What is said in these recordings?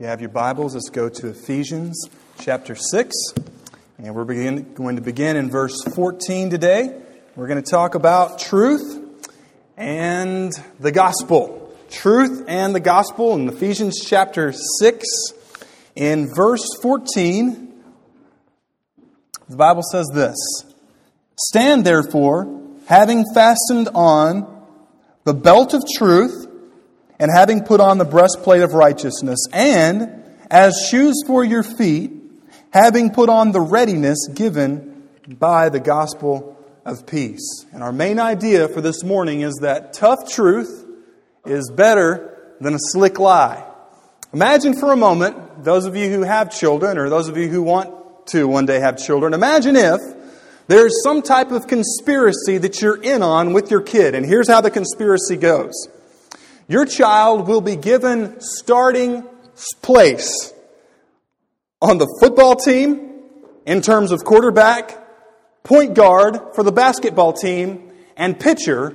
you have your Bibles, let's go to Ephesians chapter 6. And we're begin, going to begin in verse 14 today. We're going to talk about truth and the gospel. Truth and the gospel in Ephesians chapter 6. In verse 14, the Bible says this Stand therefore, having fastened on the belt of truth and having put on the breastplate of righteousness, and as shoes for your feet, having put on the readiness given by the gospel of peace. And our main idea for this morning is that tough truth is better than a slick lie. Imagine for a moment, those of you who have children, or those of you who want to one day have children, imagine if there's some type of conspiracy that you're in on with your kid. And here's how the conspiracy goes. Your child will be given starting place on the football team in terms of quarterback, point guard for the basketball team, and pitcher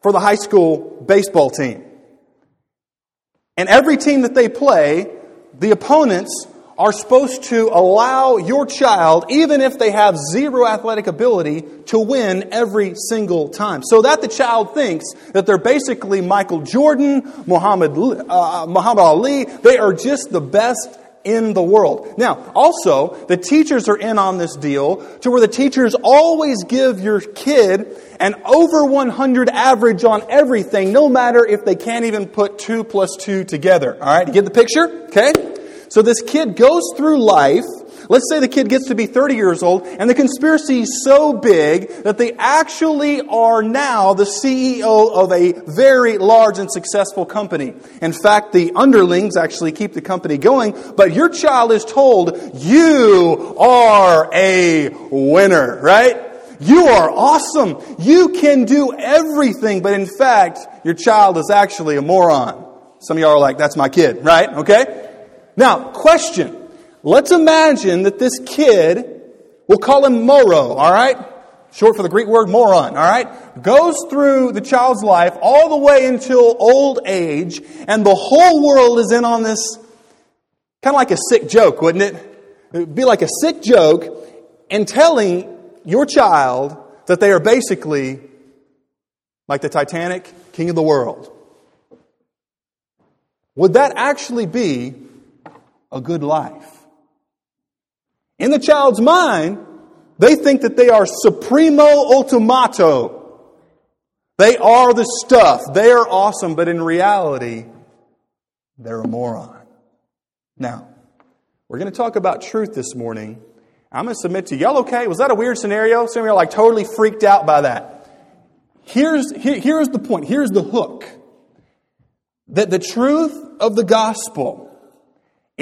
for the high school baseball team. And every team that they play, the opponents are supposed to allow your child, even if they have zero athletic ability, to win every single time. So that the child thinks that they're basically Michael Jordan, Muhammad, uh, Muhammad Ali. They are just the best in the world. Now, also, the teachers are in on this deal to where the teachers always give your kid an over 100 average on everything, no matter if they can't even put 2 plus 2 together. All right, you get the picture? Okay? So this kid goes through life. Let's say the kid gets to be 30 years old, and the conspiracy is so big that they actually are now the CEO of a very large and successful company. In fact, the underlings actually keep the company going, but your child is told, you are a winner, right? You are awesome. You can do everything, but in fact, your child is actually a moron. Some of y'all are like, that's my kid, right? Okay? Now, question. Let's imagine that this kid, we'll call him Moro, all right? Short for the Greek word moron, all right? Goes through the child's life all the way until old age, and the whole world is in on this kind of like a sick joke, wouldn't it? It would be like a sick joke and telling your child that they are basically like the Titanic, king of the world. Would that actually be a good life. In the child's mind, they think that they are supremo ultimato. They are the stuff. They are awesome, but in reality, they're a moron. Now, we're going to talk about truth this morning. I'm going to submit to. Y'all okay? Was that a weird scenario? Some of you are like totally freaked out by that. Here's, here, here's the point. Here's the hook. That the truth of the gospel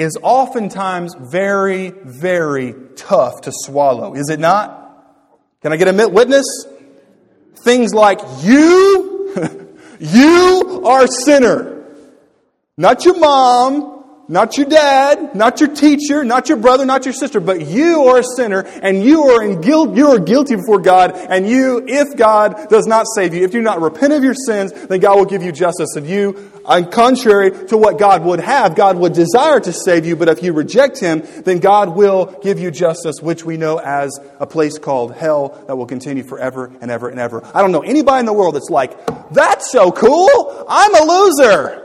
is oftentimes very, very tough to swallow, is it not? Can I get a witness? Things like, you, you are sinner. Not your mom, not your dad, not your teacher, not your brother, not your sister, but you are a sinner and you are in guilt, you are guilty before God and you, if God does not save you, if you do not repent of your sins, then God will give you justice and you, and contrary to what God would have, God would desire to save you, but if you reject Him, then God will give you justice, which we know as a place called hell that will continue forever and ever and ever. I don't know anybody in the world that's like, that's so cool, I'm a loser.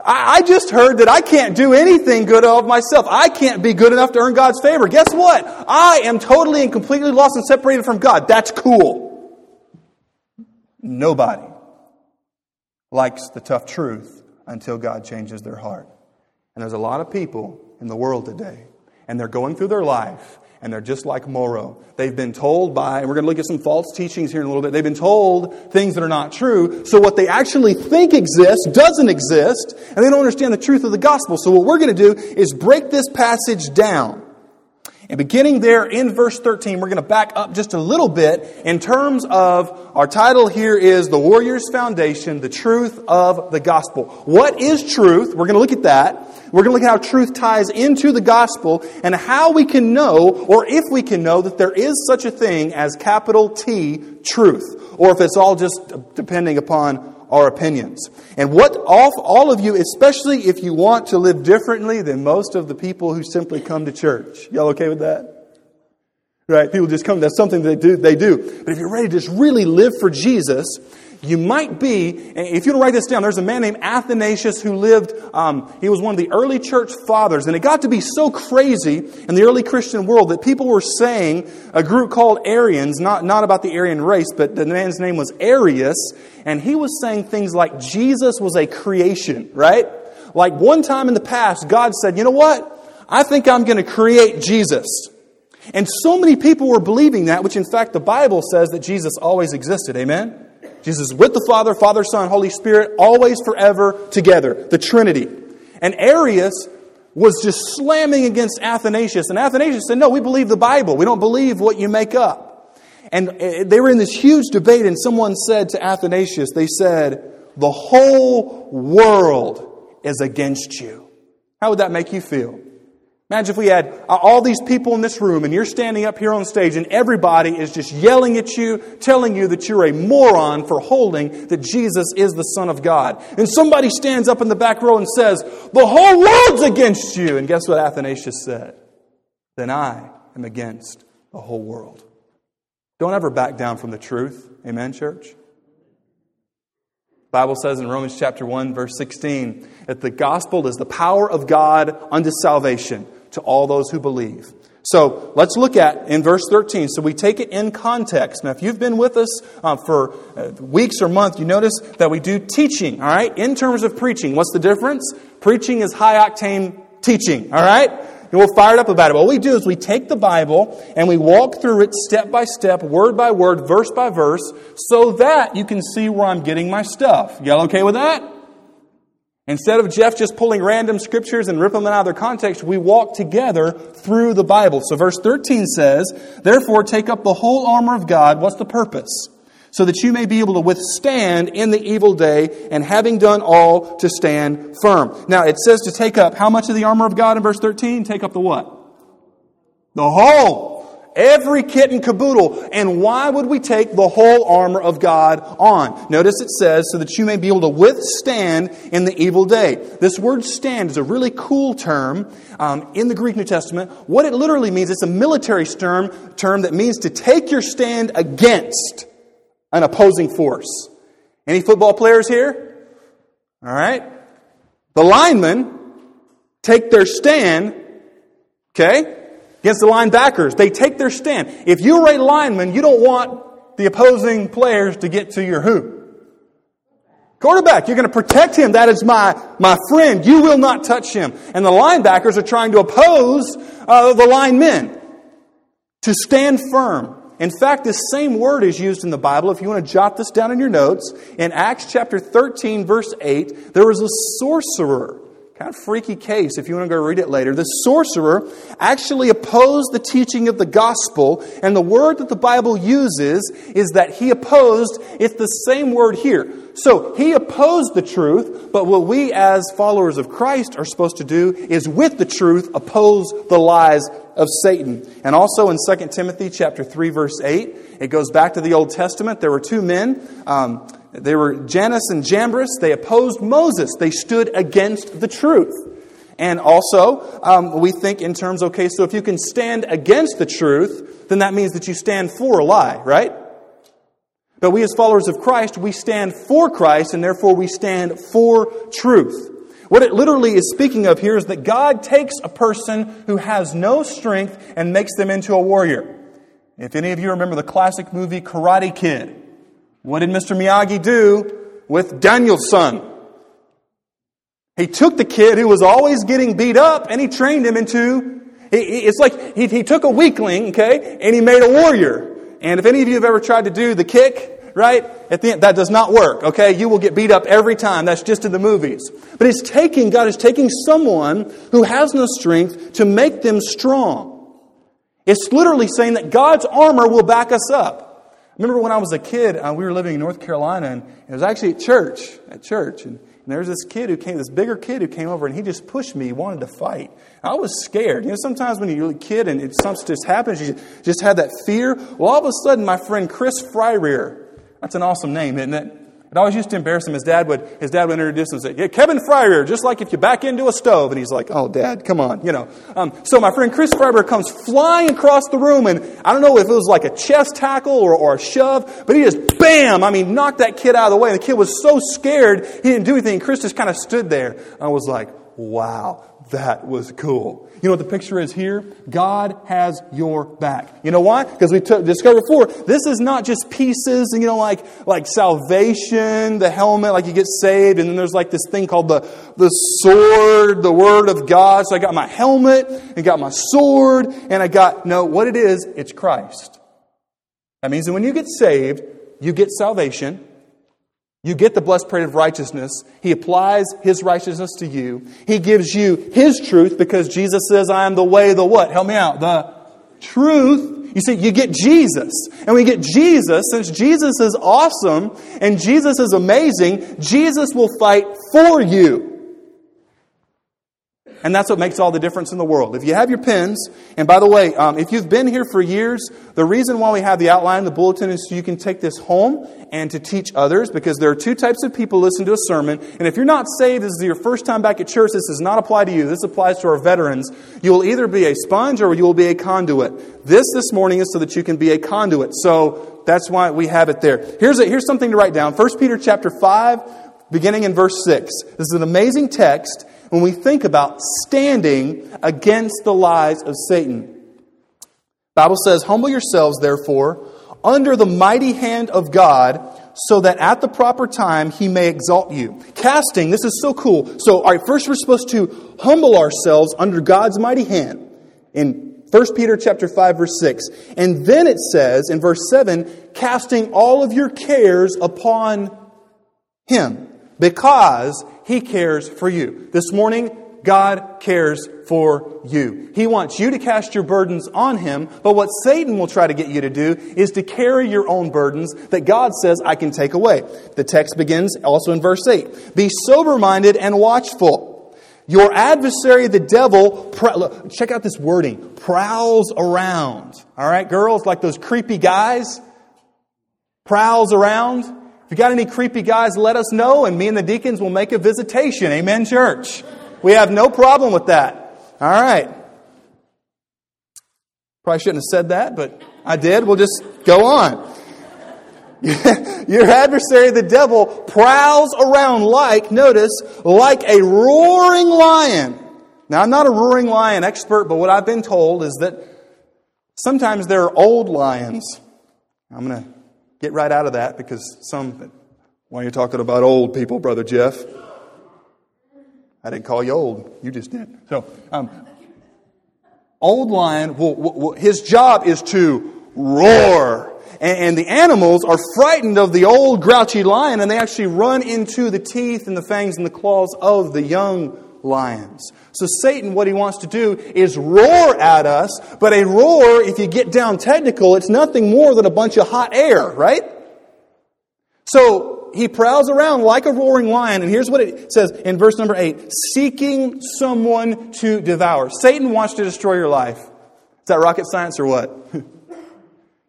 I just heard that I can't do anything good of myself. I can't be good enough to earn God's favor. Guess what? I am totally and completely lost and separated from God. That's cool. Nobody likes the tough truth until God changes their heart. And there's a lot of people in the world today, and they're going through their life, and they're just like Moro. They've been told by, and we're going to look at some false teachings here in a little bit, they've been told things that are not true. So what they actually think exists doesn't exist, and they don't understand the truth of the gospel. So what we're going to do is break this passage down. And beginning there in verse 13, we're going to back up just a little bit in terms of our title here is The Warrior's Foundation, the truth of the gospel. What is truth? We're going to look at that. We're going to look at how truth ties into the gospel and how we can know, or if we can know, that there is such a thing as capital T truth, or if it's all just depending upon our opinions. And what all, all of you, especially if you want to live differently than most of the people who simply come to church. Y'all okay with that? Right? People just come, that's something they do, they do. But if you're ready to just really live for Jesus, you might be, if you write this down, there's a man named Athanasius who lived, um, he was one of the early church fathers, and it got to be so crazy in the early Christian world that people were saying, a group called Arians, not, not about the Aryan race, but the man's name was Arius, and he was saying things like Jesus was a creation, right? Like one time in the past, God said, you know what? I think I'm going to create Jesus. And so many people were believing that, which in fact the Bible says that Jesus always existed. Amen? Jesus with the Father, Father, Son, Holy Spirit, always forever together, the Trinity. And Arius was just slamming against Athanasius. And Athanasius said, No, we believe the Bible. We don't believe what you make up. And eh, they were in this huge debate, and someone said to Athanasius, They said, The whole world is against you. How would that make you feel? Imagine if we had uh, all these people in this room and you're standing up here on stage and everybody is just yelling at you, telling you that you're a moron for holding that Jesus is the Son of God. And somebody stands up in the back row and says, The whole world's against you. And guess what Athanasius said? Then I am against the whole world. Don't ever back down from the truth. Amen, church? Bible says in Romans chapter 1 verse 16 that the gospel is the power of God unto salvation to all those who believe. So let's look at in verse 13. So we take it in context. Now, if you've been with us uh, for uh, weeks or months, you notice that we do teaching, all right? In terms of preaching, what's the difference? Preaching is high octane teaching, all right? And we're fired up about it. What we do is we take the Bible and we walk through it step by step, word by word, verse by verse, so that you can see where I'm getting my stuff. Y'all okay with that? Instead of Jeff just pulling random scriptures and ripping them out of their context, we walk together through the Bible. So verse 13 says, Therefore take up the whole armor of God. What's the purpose? So that you may be able to withstand in the evil day, and having done all, to stand firm. Now it says to take up how much of the armor of God in verse 13? Take up the what? The whole. Every kit and caboodle. And why would we take the whole armor of God on? Notice it says, so that you may be able to withstand in the evil day. This word stand is a really cool term um, in the Greek New Testament. What it literally means, it's a military term, term that means to take your stand against an opposing force. Any football players here? All right. The linemen take their stand, okay? Against the linebackers. They take their stand. If you're a lineman, you don't want the opposing players to get to your who? Quarterback, you're going to protect him. That is my, my friend. You will not touch him. And the linebackers are trying to oppose uh, the linemen to stand firm. In fact, this same word is used in the Bible. If you want to jot this down in your notes, in Acts chapter 13, verse 8, there was a sorcerer Kind of freaky case if you want to go read it later. The sorcerer actually opposed the teaching of the gospel, and the word that the Bible uses is that he opposed, it's the same word here. So he opposed the truth, but what we as followers of Christ are supposed to do is with the truth oppose the lies of Satan. And also in 2 Timothy chapter 3 verse 8, it goes back to the Old Testament. There were two men, um, they were Jannes and Jambres. They opposed Moses. They stood against the truth. And also, um, we think in terms, okay, so if you can stand against the truth, then that means that you stand for a lie, right? But we as followers of Christ, we stand for Christ, and therefore we stand for truth. What it literally is speaking of here is that God takes a person who has no strength and makes them into a warrior. If any of you remember the classic movie Karate Kid, what did Mr. Miyagi do with Daniel-san? He took the kid who was always getting beat up and he trained him into, it's like he, took a weakling, okay, and he made a warrior. And if any of you have ever tried to do the kick, right, at the end, that does not work, okay? You will get beat up every time. That's just in the movies. But it's taking, God is taking someone who has no strength to make them strong. It's literally saying that God's armor will back us up remember when I was a kid, uh, we were living in North Carolina, and it was actually at church, at church, and, and there was this kid who came, this bigger kid who came over, and he just pushed me. He wanted to fight. I was scared. You know, sometimes when you're a kid and it, something just happens, you just have that fear. Well, all of a sudden, my friend Chris Fryrear, that's an awesome name, isn't it? It always used to embarrass him. His dad would, his dad would introduce him and say, yeah, Kevin Fryrear, just like if you back into a stove. And he's like, oh, dad, come on, you know. Um, so my friend Chris Fryrear comes flying across the room, and I don't know if it was like a chest tackle or, or a shove, but he just, bam, I mean, knocked that kid out of the way. And the kid was so scared, he didn't do anything. Chris just kind of stood there. I was like, wow, that was cool. You know what the picture is here? God has your back. You know why? Because we t- discovered before, this is not just pieces, and you know, like, like salvation, the helmet, like you get saved, and then there's like this thing called the, the sword, the word of God. So I got my helmet, and got my sword, and I got, no, what it is, it's Christ. That means that when you get saved, you get salvation, you get the breastplate of righteousness. He applies His righteousness to you. He gives you His truth because Jesus says, I am the way, the what? Help me out. The truth. You see, you get Jesus. And we get Jesus, since Jesus is awesome and Jesus is amazing, Jesus will fight for you. And that's what makes all the difference in the world. If you have your pens, and by the way, um, if you've been here for years, the reason why we have the outline the bulletin is so you can take this home and to teach others, because there are two types of people listen to a sermon. And if you're not saved, this is your first time back at church, this does not apply to you. This applies to our veterans. You will either be a sponge or you will be a conduit. This this morning is so that you can be a conduit. So that's why we have it there. Here's, a, here's something to write down. 1 Peter chapter 5, beginning in verse 6. This is an amazing text when we think about standing against the lies of Satan. Bible says, "Humble yourselves therefore under the mighty hand of God, so that at the proper time he may exalt you." Casting, this is so cool. So, all right, first we're supposed to humble ourselves under God's mighty hand. In 1 Peter chapter 5 verse 6. And then it says in verse 7, casting all of your cares upon him because he cares for you. This morning, God cares for you. He wants you to cast your burdens on Him, but what Satan will try to get you to do is to carry your own burdens that God says, I can take away. The text begins also in verse 8 Be sober minded and watchful. Your adversary, the devil, check out this wording, prowls around. All right, girls, like those creepy guys, prowls around. If you got any creepy guys, let us know, and me and the deacons will make a visitation. Amen, church. We have no problem with that. All right. Probably shouldn't have said that, but I did. We'll just go on. Your adversary, the devil, prowls around like, notice, like a roaring lion. Now, I'm not a roaring lion expert, but what I've been told is that sometimes there are old lions. I'm going to get right out of that because some. Why are you talking about old people, Brother Jeff? I didn't call you old. You just did. So, um, old lion, well, well, his job is to roar. And, and the animals are frightened of the old grouchy lion and they actually run into the teeth and the fangs and the claws of the young lions. So Satan, what he wants to do is roar at us, but a roar, if you get down technical, it's nothing more than a bunch of hot air, right? So he prowls around like a roaring lion, and here's what it says in verse number 8 seeking someone to devour. Satan wants to destroy your life. Is that rocket science or what?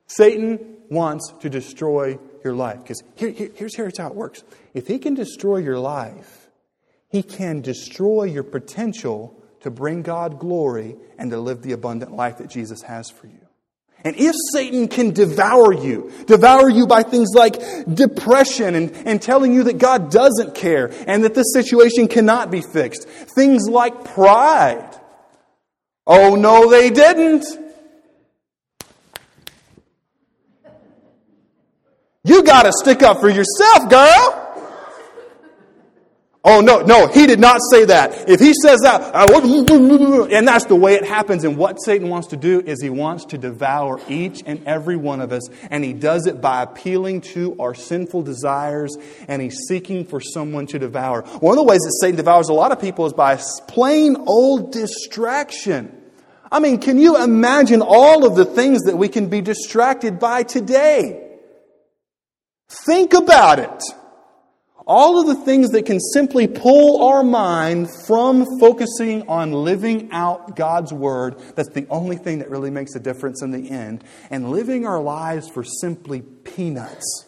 Satan wants to destroy your life. Because here, here, here's, here's how it works if he can destroy your life, he can destroy your potential to bring God glory and to live the abundant life that Jesus has for you. And if Satan can devour you, devour you by things like depression and, and telling you that God doesn't care and that this situation cannot be fixed, things like pride. Oh, no, they didn't. You got to stick up for yourself, girl. Oh, no, no, he did not say that. If he says that, and that's the way it happens, and what Satan wants to do is he wants to devour each and every one of us, and he does it by appealing to our sinful desires, and he's seeking for someone to devour. One of the ways that Satan devours a lot of people is by plain old distraction. I mean, can you imagine all of the things that we can be distracted by today? Think about it all of the things that can simply pull our mind from focusing on living out God's Word, that's the only thing that really makes a difference in the end, and living our lives for simply peanuts.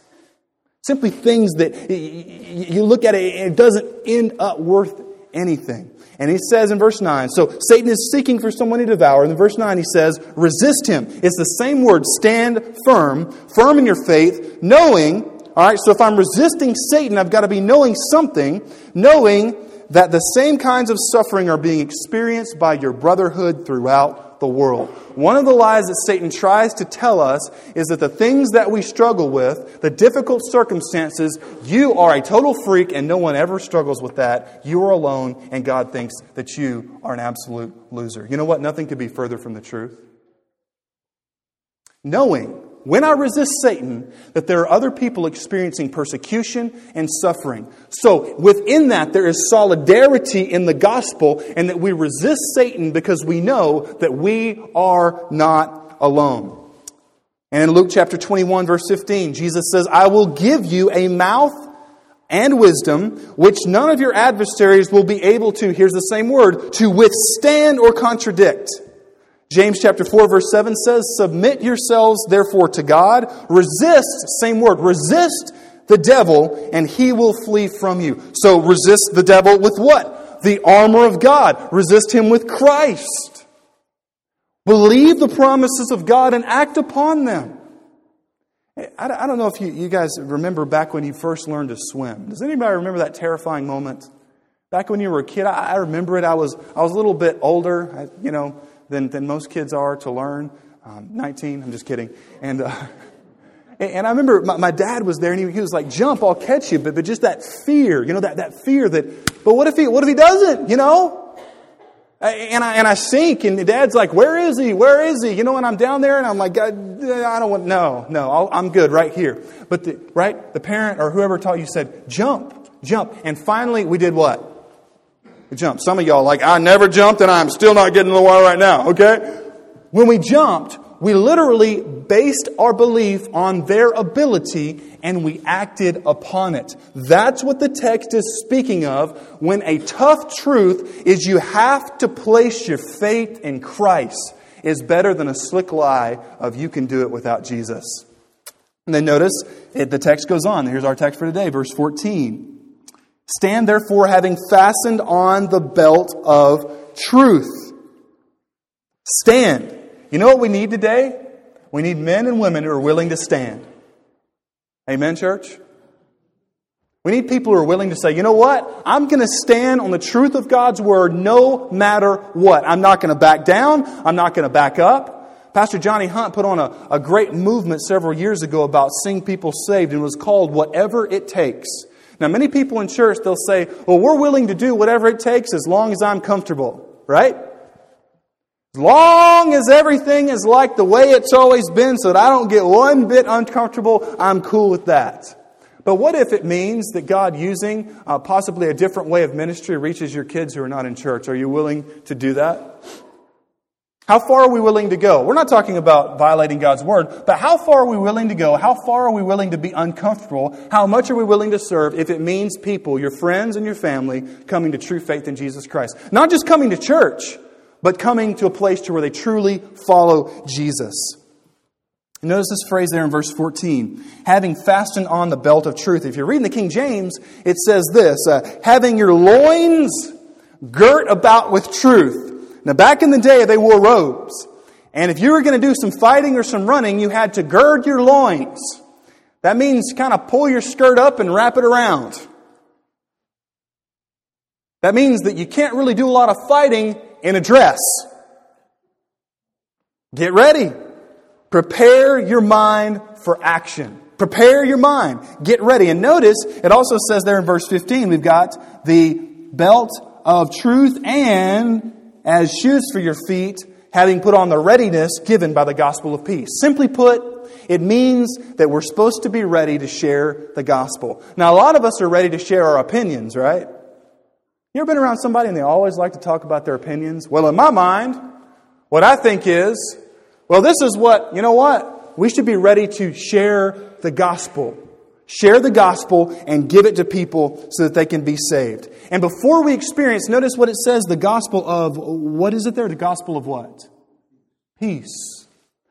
Simply things that you look at it and it doesn't end up worth anything. And he says in verse 9, so Satan is seeking for someone to devour. And in verse 9, he says, resist him. It's the same word, stand firm, firm in your faith, knowing, all right, so if I'm resisting Satan, I've got to be knowing something, knowing that the same kinds of suffering are being experienced by your brotherhood throughout the world. One of the lies that Satan tries to tell us is that the things that we struggle with, the difficult circumstances, you are a total freak and no one ever struggles with that. You are alone and God thinks that you are an absolute loser. You know what? Nothing could be further from the truth. Knowing when I resist Satan, that there are other people experiencing persecution and suffering. So, within that, there is solidarity in the gospel, and that we resist Satan because we know that we are not alone. And in Luke chapter 21, verse 15, Jesus says, I will give you a mouth and wisdom which none of your adversaries will be able to, here's the same word, to withstand or contradict. James chapter 4 verse 7 says, Submit yourselves therefore to God. Resist, same word, resist the devil and he will flee from you. So resist the devil with what? The armor of God. Resist him with Christ. Believe the promises of God and act upon them. I don't know if you, guys remember back when you first learned to swim. Does anybody remember that terrifying moment? Back when you were a kid, I, remember it. I was, I was a little bit older, you know, than, than most kids are to learn. Um, 19, I'm just kidding. And, uh, and I remember my, my, dad was there and he, he, was like, jump, I'll catch you. But, but just that fear, you know, that, that fear that, but what if he, what if he doesn't, you know? And I, and I sink and dad's like, where is he? Where is he? You know, and I'm down there and I'm like, I don't want, no, no, i am good right here. But the, right, the parent or whoever taught you said, jump, jump. And finally we did what? Jump. Some of y'all like, I never jumped and I'm still not getting in the water right now, okay? When we jumped, we literally based our belief on their ability and we acted upon it. That's what the text is speaking of when a tough truth is you have to place your faith in Christ is better than a slick lie of you can do it without Jesus. And then notice it, the text goes on. Here's our text for today, verse 14. Stand therefore having fastened on the belt of truth. Stand. You know what we need today? We need men and women who are willing to stand. Amen, church? We need people who are willing to say, you know what? I'm going to stand on the truth of God's word no matter what. I'm not going to back down. I'm not going to back up. Pastor Johnny Hunt put on a, a great movement several years ago about seeing people saved and was called Whatever It Takes. Now, many people in church, they'll say, well, we're willing to do whatever it takes as long as I'm comfortable, right? As long as everything is like the way it's always been so that I don't get one bit uncomfortable, I'm cool with that. But what if it means that God using uh, possibly a different way of ministry reaches your kids who are not in church? Are you willing to do that? How far are we willing to go? We're not talking about violating God's word, but how far are we willing to go? How far are we willing to be uncomfortable? How much are we willing to serve if it means people, your friends and your family, coming to true faith in Jesus Christ? Not just coming to church, but coming to a place to where they truly follow Jesus. Notice this phrase there in verse 14. Having fastened on the belt of truth. If you're reading the King James, it says this uh, having your loins girt about with truth now, back in the day, they wore robes. And if you were going to do some fighting or some running, you had to gird your loins. That means kind of pull your skirt up and wrap it around. That means that you can't really do a lot of fighting in a dress. Get ready. Prepare your mind for action. Prepare your mind. Get ready. And notice, it also says there in verse 15, we've got the belt of truth and as shoes for your feet, having put on the readiness given by the gospel of peace. Simply put, it means that we're supposed to be ready to share the gospel. Now, a lot of us are ready to share our opinions, right? You ever been around somebody and they always like to talk about their opinions? Well, in my mind, what I think is, well, this is what, you know what? We should be ready to share the gospel. Share the gospel and give it to people so that they can be saved. And before we experience, notice what it says the gospel of, what is it there? The gospel of what? Peace.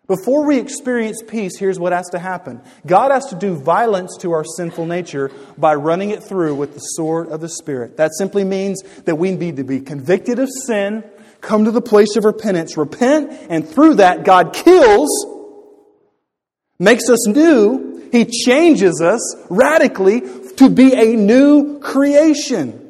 Before we experience peace, here's what has to happen God has to do violence to our sinful nature by running it through with the sword of the Spirit. That simply means that we need to be convicted of sin, come to the place of repentance, repent, and through that, God kills, makes us new, He changes us radically to be a new creation.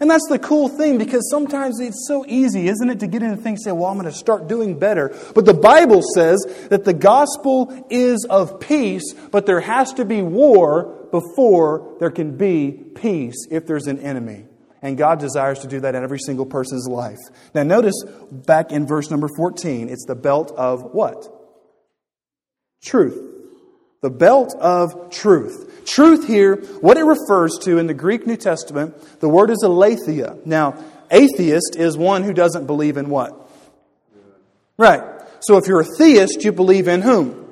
And that's the cool thing because sometimes it's so easy, isn't it, to get into things and say, well, I'm going to start doing better. But the Bible says that the gospel is of peace, but there has to be war before there can be peace if there's an enemy. And God desires to do that in every single person's life. Now, notice back in verse number 14, it's the belt of what? Truth. The belt of truth. Truth here, what it refers to in the Greek New Testament, the word is aletheia. Now, atheist is one who doesn't believe in what? Right. So if you're a theist, you believe in whom?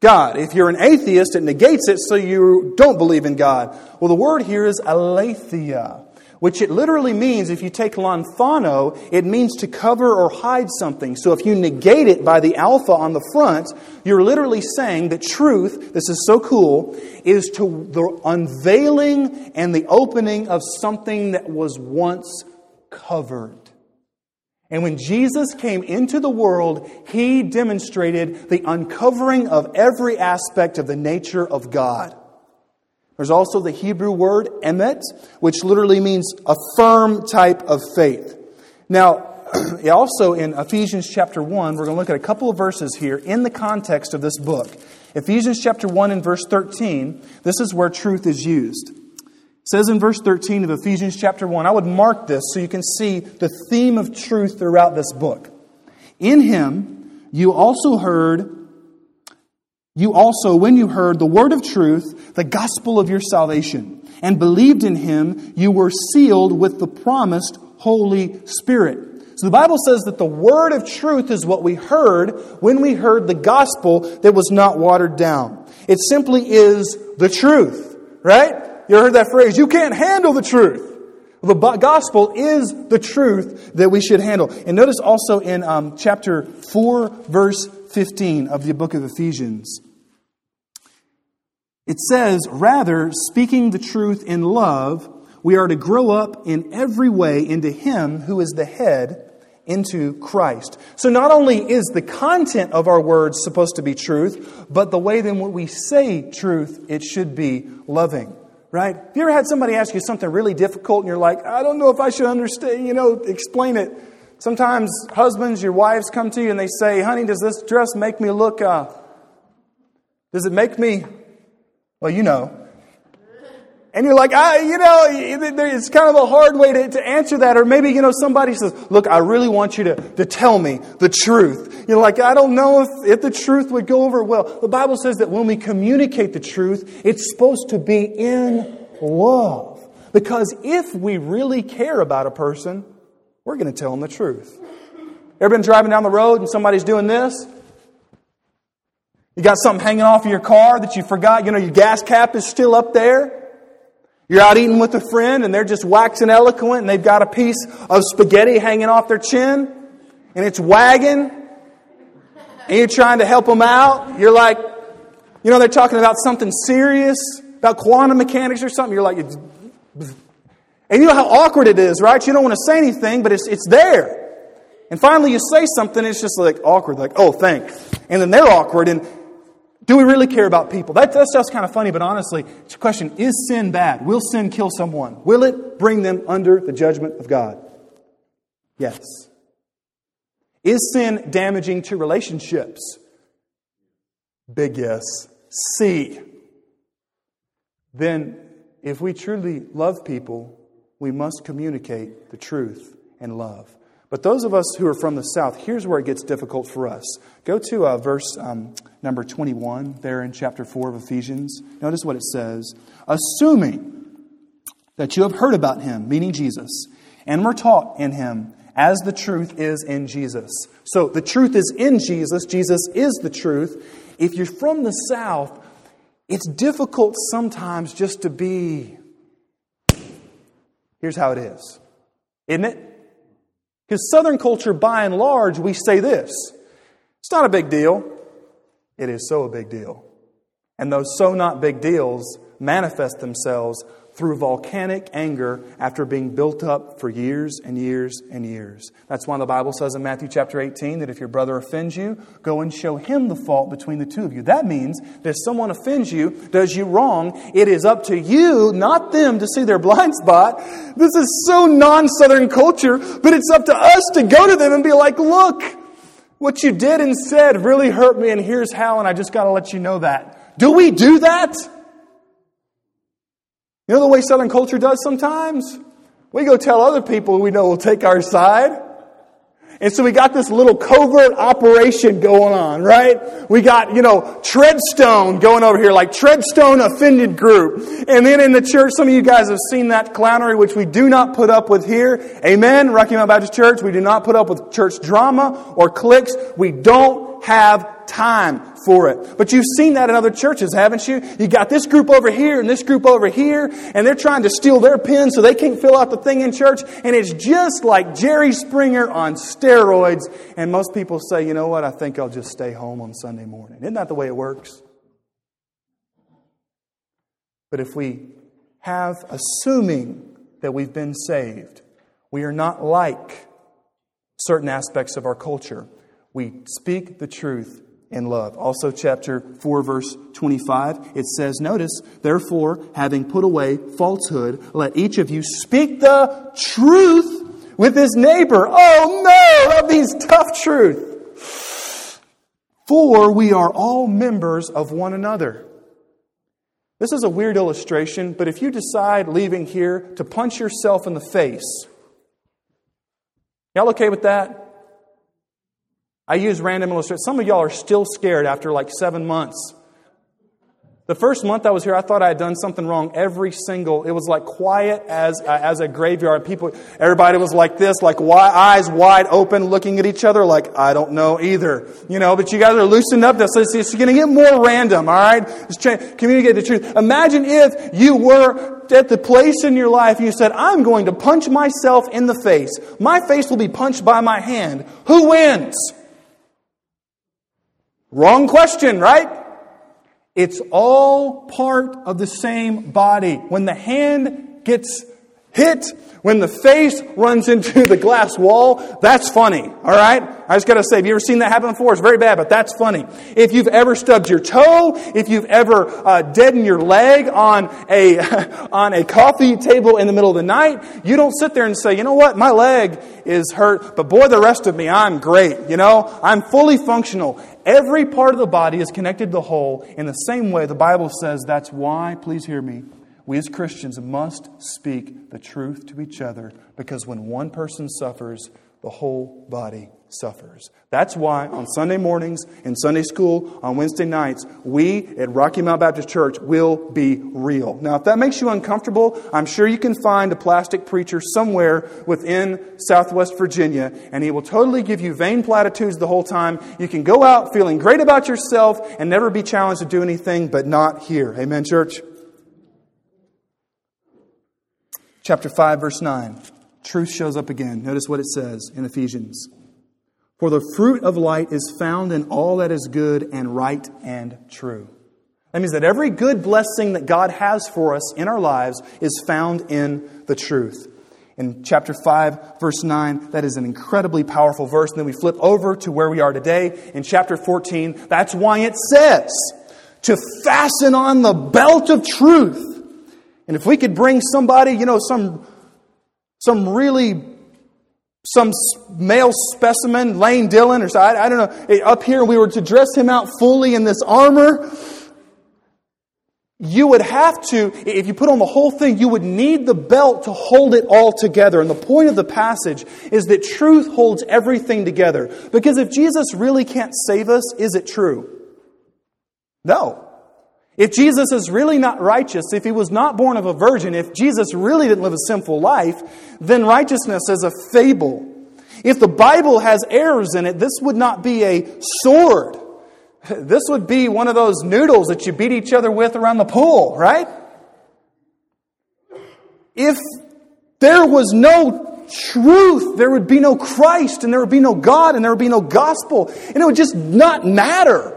God. If you're an atheist, it negates it so you don't believe in God. Well, the word here is aletheia which it literally means, if you take lanthano, it means to cover or hide something. So if you negate it by the alpha on the front, you're literally saying that truth, this is so cool, is to the unveiling and the opening of something that was once covered. And when Jesus came into the world, he demonstrated the uncovering of every aspect of the nature of God. There's also the Hebrew word emet, which literally means a firm type of faith. Now, also in Ephesians chapter 1, we're going to look at a couple of verses here in the context of this book. Ephesians chapter 1 and verse 13, this is where truth is used. It says in verse 13 of Ephesians chapter 1, I would mark this so you can see the theme of truth throughout this book. In him, you also heard you also, when you heard the word of truth, the gospel of your salvation, and believed in him, you were sealed with the promised Holy Spirit. So the Bible says that the word of truth is what we heard when we heard the gospel that was not watered down. It simply is the truth, right? You heard that phrase, you can't handle the truth. The gospel is the truth that we should handle. And notice also in um, chapter 4, verse 15 of the book of Ephesians. It says, rather, speaking the truth in love, we are to grow up in every way into Him who is the head, into Christ. So not only is the content of our words supposed to be truth, but the way then we say truth, it should be loving. Right? Have you ever had somebody ask you something really difficult and you're like, I don't know if I should understand, you know, explain it. Sometimes husbands, your wives come to you and they say, honey, does this dress make me look, uh, does it make me well, you know. And you're like, I, you know, it's kind of a hard way to, to answer that. Or maybe, you know, somebody says, look, I really want you to, to tell me the truth. You're like, I don't know if, if the truth would go over well. The Bible says that when we communicate the truth, it's supposed to be in love. Because if we really care about a person, we're going to tell them the truth. Ever been driving down the road and somebody's doing this? You got something hanging off of your car that you forgot. You know, your gas cap is still up there. You're out eating with a friend and they're just waxing eloquent and they've got a piece of spaghetti hanging off their chin and it's wagging and you're trying to help them out. You're like, you know, they're talking about something serious, about quantum mechanics or something. You're like, and you know how awkward it is, right? You don't want to say anything, but it's, it's there. And finally you say something, it's just like awkward, like, oh, thanks. And then they're awkward and do we really care about people? That, that stuff's kind of funny, but honestly, it's a question is sin bad? Will sin kill someone? Will it bring them under the judgment of God? Yes. Is sin damaging to relationships? Big yes. C. Then, if we truly love people, we must communicate the truth and love. But those of us who are from the South, here's where it gets difficult for us. Go to uh, verse um, number 21 there in chapter 4 of Ephesians. Notice what it says. Assuming that you have heard about him, meaning Jesus, and were taught in him as the truth is in Jesus. So the truth is in Jesus. Jesus is the truth. If you're from the South, it's difficult sometimes just to be. Here's how it is, isn't it? Because Southern culture, by and large, we say this it's not a big deal. It is so a big deal. And those so not big deals manifest themselves through volcanic anger after being built up for years and years and years. That's why the Bible says in Matthew chapter 18 that if your brother offends you, go and show him the fault between the two of you. That means that if someone offends you, does you wrong, it is up to you, not them, to see their blind spot. This is so non Southern culture, but it's up to us to go to them and be like, look, what you did and said really hurt me, and here's how, and I just got to let you know that. Do we do that? You know the way Southern culture does sometimes? We go tell other people we know will take our side. And so we got this little covert operation going on, right? We got, you know, Treadstone going over here, like Treadstone Offended Group. And then in the church, some of you guys have seen that clownery, which we do not put up with here. Amen. Rocky Mount Baptist Church, we do not put up with church drama or cliques. We don't have time for it. But you've seen that in other churches, haven't you? You got this group over here and this group over here, and they're trying to steal their pen so they can't fill out the thing in church, and it's just like Jerry Springer on steroids. And most people say, you know what, I think I'll just stay home on Sunday morning. Isn't that the way it works? But if we have, assuming that we've been saved, we are not like certain aspects of our culture. We speak the truth in love. Also, chapter 4, verse 25, it says, Notice, therefore, having put away falsehood, let each of you speak the truth with his neighbor. Oh no, that means tough truth. For we are all members of one another. This is a weird illustration, but if you decide leaving here to punch yourself in the face, y'all okay with that? I use random illustrations. Some of y'all are still scared after like seven months. The first month I was here, I thought I had done something wrong every single. It was like quiet as uh, as a graveyard. People, everybody was like this, like eyes wide open, looking at each other, like I don't know either. You know, but you guys are loosened up. This it's, it's going to get more random. All right, just communicate the truth. Imagine if you were at the place in your life you said, "I'm going to punch myself in the face. My face will be punched by my hand. Who wins?" Wrong question, right? It's all part of the same body. When the hand gets hit, when the face runs into the glass wall, that's funny, all right? I just gotta say, have you ever seen that happen before? It's very bad, but that's funny. If you've ever stubbed your toe, if you've ever uh, deadened your leg on a, on a coffee table in the middle of the night, you don't sit there and say, you know what, my leg is hurt, but boy, the rest of me, I'm great, you know? I'm fully functional. Every part of the body is connected to the whole in the same way the Bible says that's why, please hear me, we as Christians must speak the truth to each other because when one person suffers, the whole body suffers. That's why on Sunday mornings, in Sunday school, on Wednesday nights, we at Rocky Mount Baptist Church will be real. Now, if that makes you uncomfortable, I'm sure you can find a plastic preacher somewhere within Southwest Virginia, and he will totally give you vain platitudes the whole time. You can go out feeling great about yourself and never be challenged to do anything, but not here. Amen, church? Chapter 5, verse 9. Truth shows up again. Notice what it says in Ephesians. For the fruit of light is found in all that is good and right and true. That means that every good blessing that God has for us in our lives is found in the truth. In chapter 5, verse 9, that is an incredibly powerful verse. And then we flip over to where we are today in chapter 14. That's why it says to fasten on the belt of truth and if we could bring somebody, you know, some, some really, some male specimen, Lane Dillon, or so, I, I don't know, eh, up here, we were to dress him out fully in this armor, you would have to, if you put on the whole thing, you would need the belt to hold it all together. And the point of the passage is that truth holds everything together. Because if Jesus really can't save us, is it true? No. If Jesus is really not righteous, if he was not born of a virgin, if Jesus really didn't live a sinful life, then righteousness is a fable. If the Bible has errors in it, this would not be a sword. This would be one of those noodles that you beat each other with around the pool, right? If there was no truth, there would be no Christ, and there would be no God, and there would be no gospel, and it would just not matter.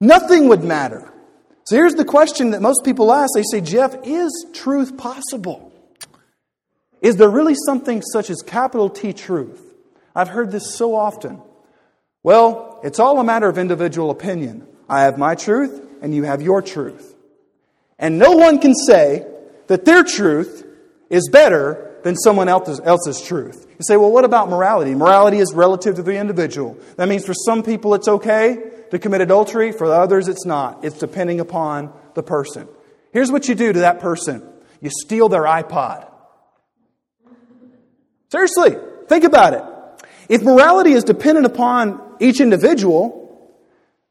Nothing would matter. So here's the question that most people ask. They say, Jeff, is truth possible? Is there really something such as capital T truth? I've heard this so often. Well, it's all a matter of individual opinion. I have my truth, and you have your truth. And no one can say that their truth is better than someone else's, else's truth. You say, well, what about morality? Morality is relative to the individual. That means for some people it's okay to commit adultery, for others it's not. It's depending upon the person. Here's what you do to that person you steal their iPod. Seriously, think about it. If morality is dependent upon each individual,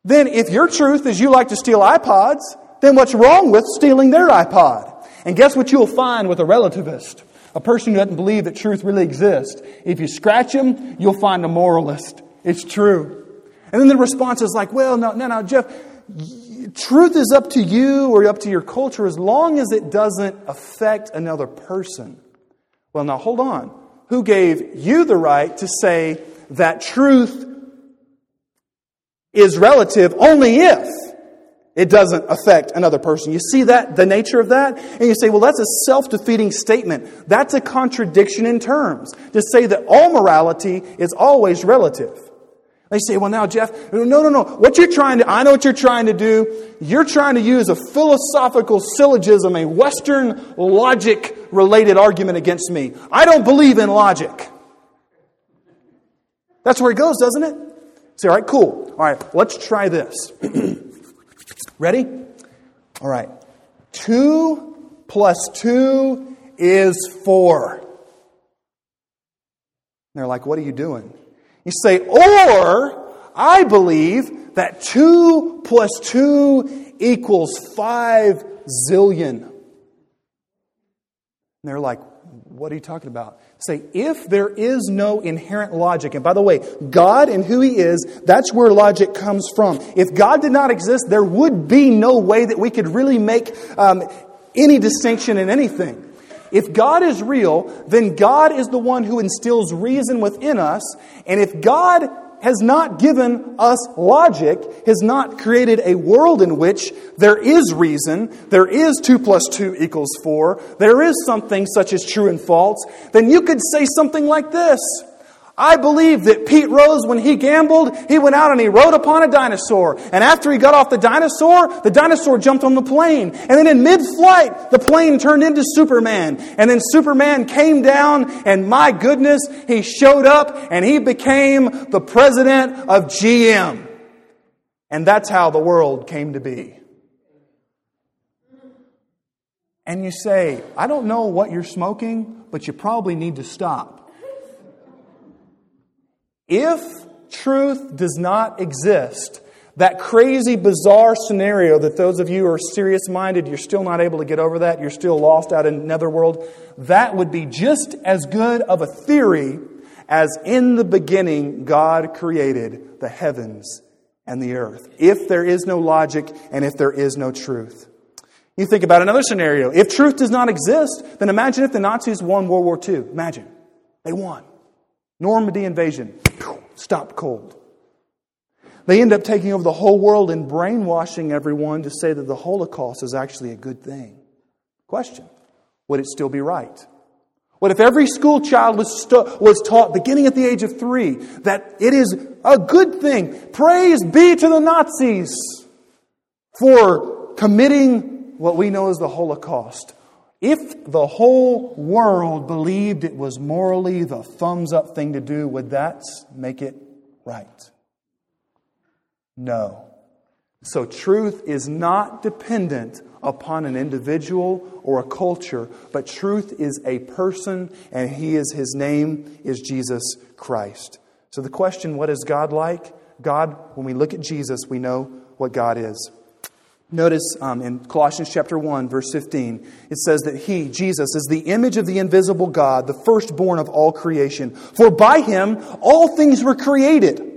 then if your truth is you like to steal iPods, then what's wrong with stealing their iPod? And guess what you'll find with a relativist? A person who doesn't believe that truth really exists. If you scratch them, you'll find a moralist. It's true. And then the response is like, well, no, no, no, Jeff, truth is up to you or up to your culture as long as it doesn't affect another person. Well, now hold on. Who gave you the right to say that truth is relative only if it doesn't affect another person. You see that, the nature of that? And you say, well, that's a self defeating statement. That's a contradiction in terms. To say that all morality is always relative. They say, well, now, Jeff, no, no, no. What you're trying to, I know what you're trying to do. You're trying to use a philosophical syllogism, a Western logic related argument against me. I don't believe in logic. That's where it goes, doesn't it? Say, all right, cool. All right, let's try this. Ready? All right. 2 plus 2 is 4. They're like, what are you doing? You say, or I believe that 2 plus 2 equals 5 zillion. And they're like, what are you talking about? Say, if there is no inherent logic, and by the way, God and who He is, that's where logic comes from. If God did not exist, there would be no way that we could really make um, any distinction in anything. If God is real, then God is the one who instills reason within us. And if God has not given us logic, has not created a world in which there is reason, there is 2 plus 2 equals 4, there is something such as true and false, then you could say something like this I believe that Pete Rose, when he gambled, he went out and he rode upon a dinosaur. And after he got off the dinosaur, the dinosaur jumped on the plane. And then in mid flight, the plane turned into Superman. And then Superman came down, and my goodness, he showed up and he became the president of GM. And that's how the world came to be. And you say, I don't know what you're smoking, but you probably need to stop. If truth does not exist, that crazy, bizarre scenario that those of you who are serious minded, you're still not able to get over that, you're still lost out in netherworld, that would be just as good of a theory as in the beginning God created the heavens and the earth. If there is no logic and if there is no truth. You think about another scenario. If truth does not exist, then imagine if the Nazis won World War II. Imagine. They won. Normandy invasion. Stop cold. They end up taking over the whole world and brainwashing everyone to say that the Holocaust is actually a good thing. Question Would it still be right? What if every school child was, stu- was taught, beginning at the age of three, that it is a good thing? Praise be to the Nazis for committing what we know as the Holocaust. If the whole world believed it was morally the thumbs up thing to do, would that make it right? No. So, truth is not dependent upon an individual or a culture, but truth is a person, and he is his name is Jesus Christ. So, the question, what is God like? God, when we look at Jesus, we know what God is. Notice um, in Colossians chapter 1, verse 15, it says that He, Jesus, is the image of the invisible God, the firstborn of all creation. For by Him all things were created.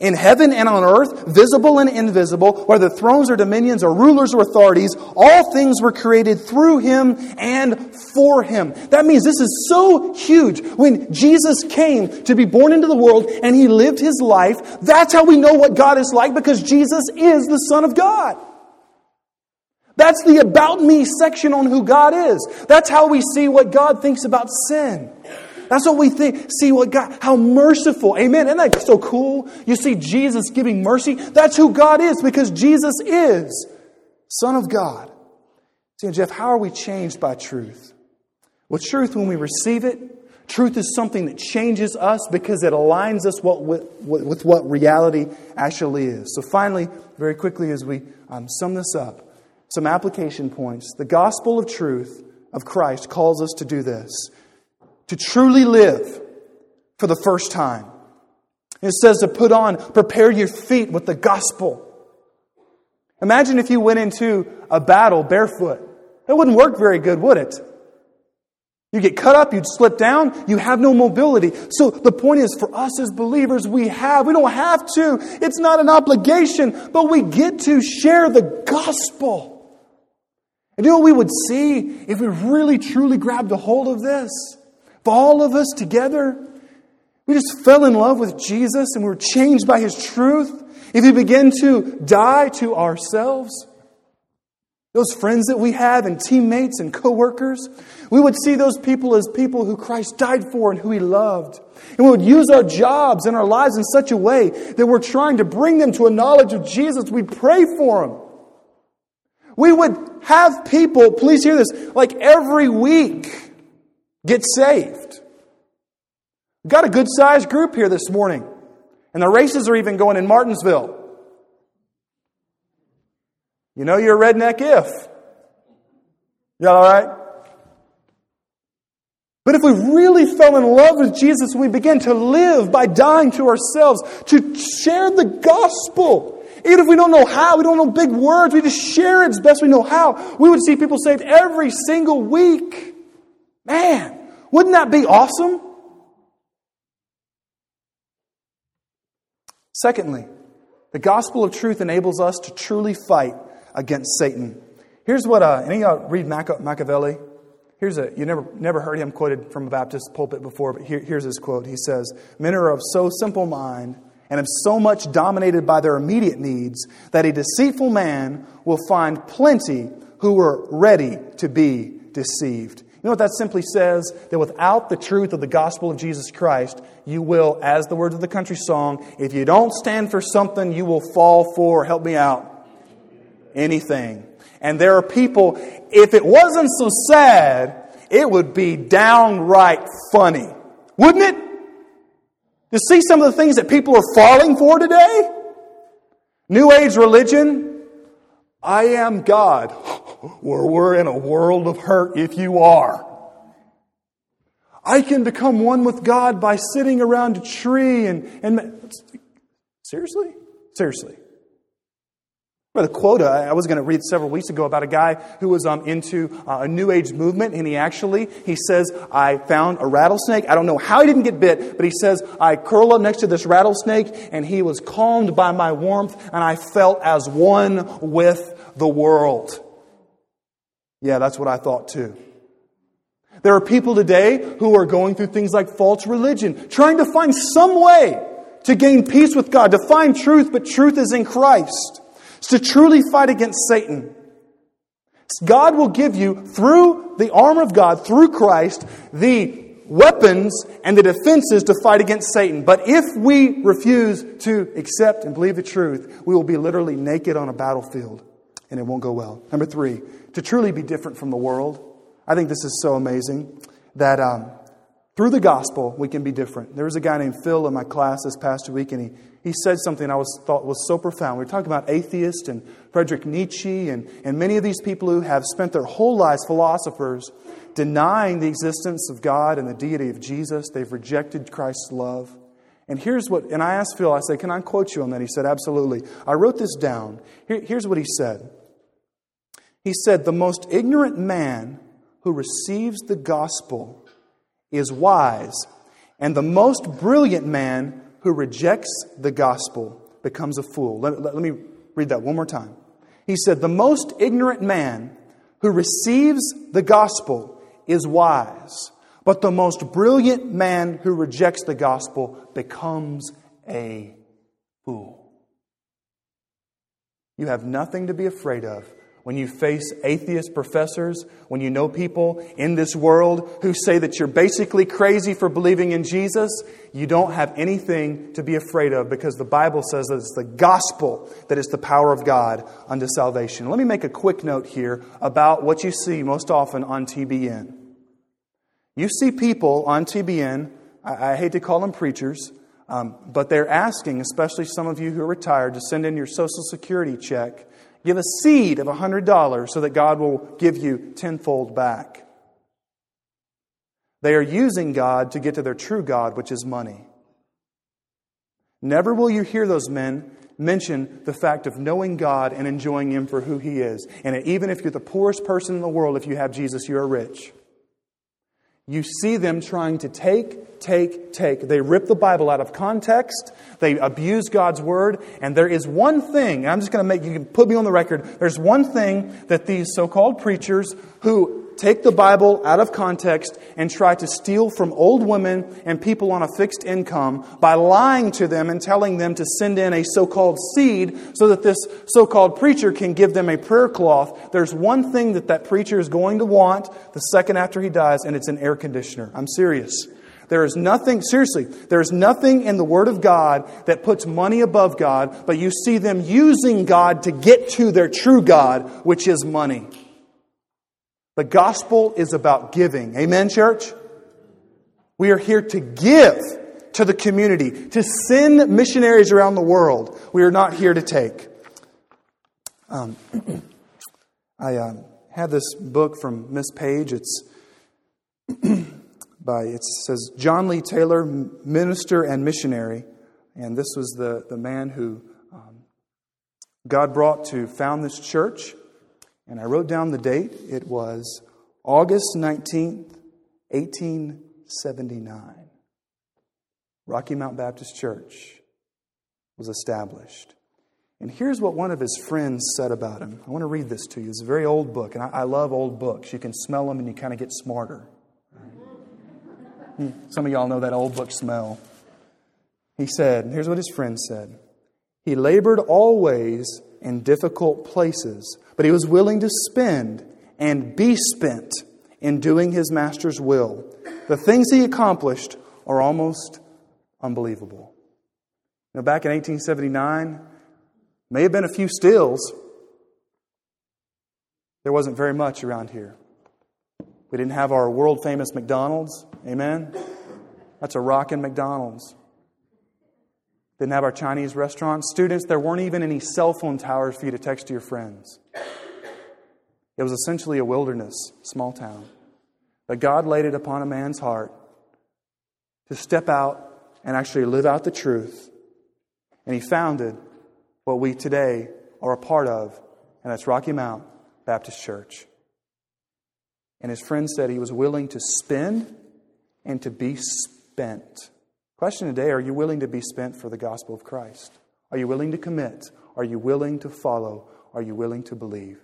In heaven and on earth, visible and invisible, whether thrones or dominions or rulers or authorities, all things were created through him and for him. That means this is so huge. When Jesus came to be born into the world and he lived his life, that's how we know what God is like because Jesus is the Son of God. That's the about me section on who God is. That's how we see what God thinks about sin. That's what we think. See what God, how merciful. Amen. Isn't that so cool? You see Jesus giving mercy. That's who God is because Jesus is Son of God. See, Jeff, how are we changed by truth? Well, truth, when we receive it, truth is something that changes us because it aligns us what, with, with what reality actually is. So, finally, very quickly, as we um, sum this up, some application points. The gospel of truth of Christ calls us to do this to truly live for the first time. It says to put on, prepare your feet with the gospel. Imagine if you went into a battle barefoot. That wouldn't work very good, would it? You get cut up, you'd slip down, you have no mobility. So the point is, for us as believers, we have, we don't have to. It's not an obligation, but we get to share the gospel. And you know what we would see if we really truly grabbed a hold of this? If all of us together, we just fell in love with Jesus and we were changed by His truth, if we begin to die to ourselves, those friends that we have and teammates and coworkers, we would see those people as people who Christ died for and who He loved. And we would use our jobs and our lives in such a way that we're trying to bring them to a knowledge of Jesus. We pray for them. We would have people, please hear this, like every week get saved. Got a good sized group here this morning. And the races are even going in Martinsville. You know you're a redneck if. Y'all all right? But if we really fell in love with Jesus we begin to live by dying to ourselves, to share the gospel, even if we don't know how, we don't know big words, we just share it as best we know how, we would see people saved every single week. Man, wouldn't that be awesome? Secondly, the gospel of truth enables us to truly fight against Satan. Here's what, uh, any of y'all read Machiavelli? Here's a, you never, never heard him quoted from a Baptist pulpit before, but here, here's his quote. He says, Men are of so simple mind and of so much dominated by their immediate needs that a deceitful man will find plenty who are ready to be deceived. You know what that simply says? That without the truth of the gospel of Jesus Christ, you will, as the words of the country song, if you don't stand for something, you will fall for, help me out, anything. And there are people, if it wasn't so sad, it would be downright funny. Wouldn't it? To see some of the things that people are falling for today? New Age religion, I am God. Where we're in a world of hurt if you are. I can become one with God by sitting around a tree and, and seriously? Seriously. The quota I was going to read several weeks ago about a guy who was um, into uh, a New Age movement, and he actually he says, "I found a rattlesnake. I don't know how he didn't get bit, but he says I curled up next to this rattlesnake, and he was calmed by my warmth, and I felt as one with the world." Yeah, that's what I thought too. There are people today who are going through things like false religion, trying to find some way to gain peace with God, to find truth, but truth is in Christ. To truly fight against Satan. God will give you, through the armor of God, through Christ, the weapons and the defenses to fight against Satan. But if we refuse to accept and believe the truth, we will be literally naked on a battlefield and it won't go well. Number three, to truly be different from the world. I think this is so amazing that um, through the gospel we can be different. There was a guy named Phil in my class this past week, and he he said something I was, thought was so profound. We were talking about atheists and Friedrich Nietzsche and, and many of these people who have spent their whole lives, philosophers, denying the existence of God and the deity of Jesus. They've rejected Christ's love. And here's what, and I asked Phil, I said, Can I quote you on that? He said, Absolutely. I wrote this down. Here, here's what he said He said, The most ignorant man who receives the gospel is wise, and the most brilliant man who rejects the gospel becomes a fool. Let, let, let me read that one more time. He said, The most ignorant man who receives the gospel is wise, but the most brilliant man who rejects the gospel becomes a fool. You have nothing to be afraid of when you face atheist professors, when you know people in this world who say that you're basically crazy for believing in Jesus, you don't have anything to be afraid of because the Bible says that it's the gospel that is the power of God unto salvation. Let me make a quick note here about what you see most often on TBN. You see people on TBN, I, I hate to call them preachers, um, but they're asking, especially some of you who are retired, to send in your Social Security check Give a seed of $100 so that God will give you tenfold back. They are using God to get to their true God, which is money. Never will you hear those men mention the fact of knowing God and enjoying Him for who He is. And even if you're the poorest person in the world, if you have Jesus, you are rich. You see them trying to take, take, take. They rip the Bible out of context. They abuse God's word. And there is one thing, I'm just going to make, you can put me on the record. There's one thing that these so called preachers who take the Bible out of context and try to steal from old women and people on a fixed income by lying to them and telling them to send in a so called seed so that this so called preacher can give them a prayer cloth. There's one thing that that preacher is going to want the second after he dies, and it's an air conditioner. I'm serious. There is nothing, seriously, there is nothing in the Word of God that puts money above God, but you see them using God to get to their true God, which is money. The gospel is about giving. Amen, church? We are here to give to the community, to send missionaries around the world. We are not here to take. Um, I uh, have this book from Miss Page. It's by, it says John Lee Taylor, minister and missionary. And this was the, the man who um, God brought to found this church. And I wrote down the date. It was August 19th, 1879. Rocky Mount Baptist Church was established. And here's what one of his friends said about him. I want to read this to you. It's a very old book, and I, I love old books. You can smell them and you kind of get smarter. Hmm, some of y'all know that old book smell. He said, here's what his friend said He labored always in difficult places, but he was willing to spend and be spent in doing his master's will. The things he accomplished are almost unbelievable. Now, back in 1879, may have been a few stills. There wasn't very much around here. We didn't have our world famous McDonald's. Amen? That's a rockin' McDonald's. Didn't have our Chinese restaurant. Students, there weren't even any cell phone towers for you to text to your friends. It was essentially a wilderness, small town. But God laid it upon a man's heart to step out and actually live out the truth. And he founded what we today are a part of, and that's Rocky Mount Baptist Church. And his friend said he was willing to spend and to be spent. Question today Are you willing to be spent for the gospel of Christ? Are you willing to commit? Are you willing to follow? Are you willing to believe?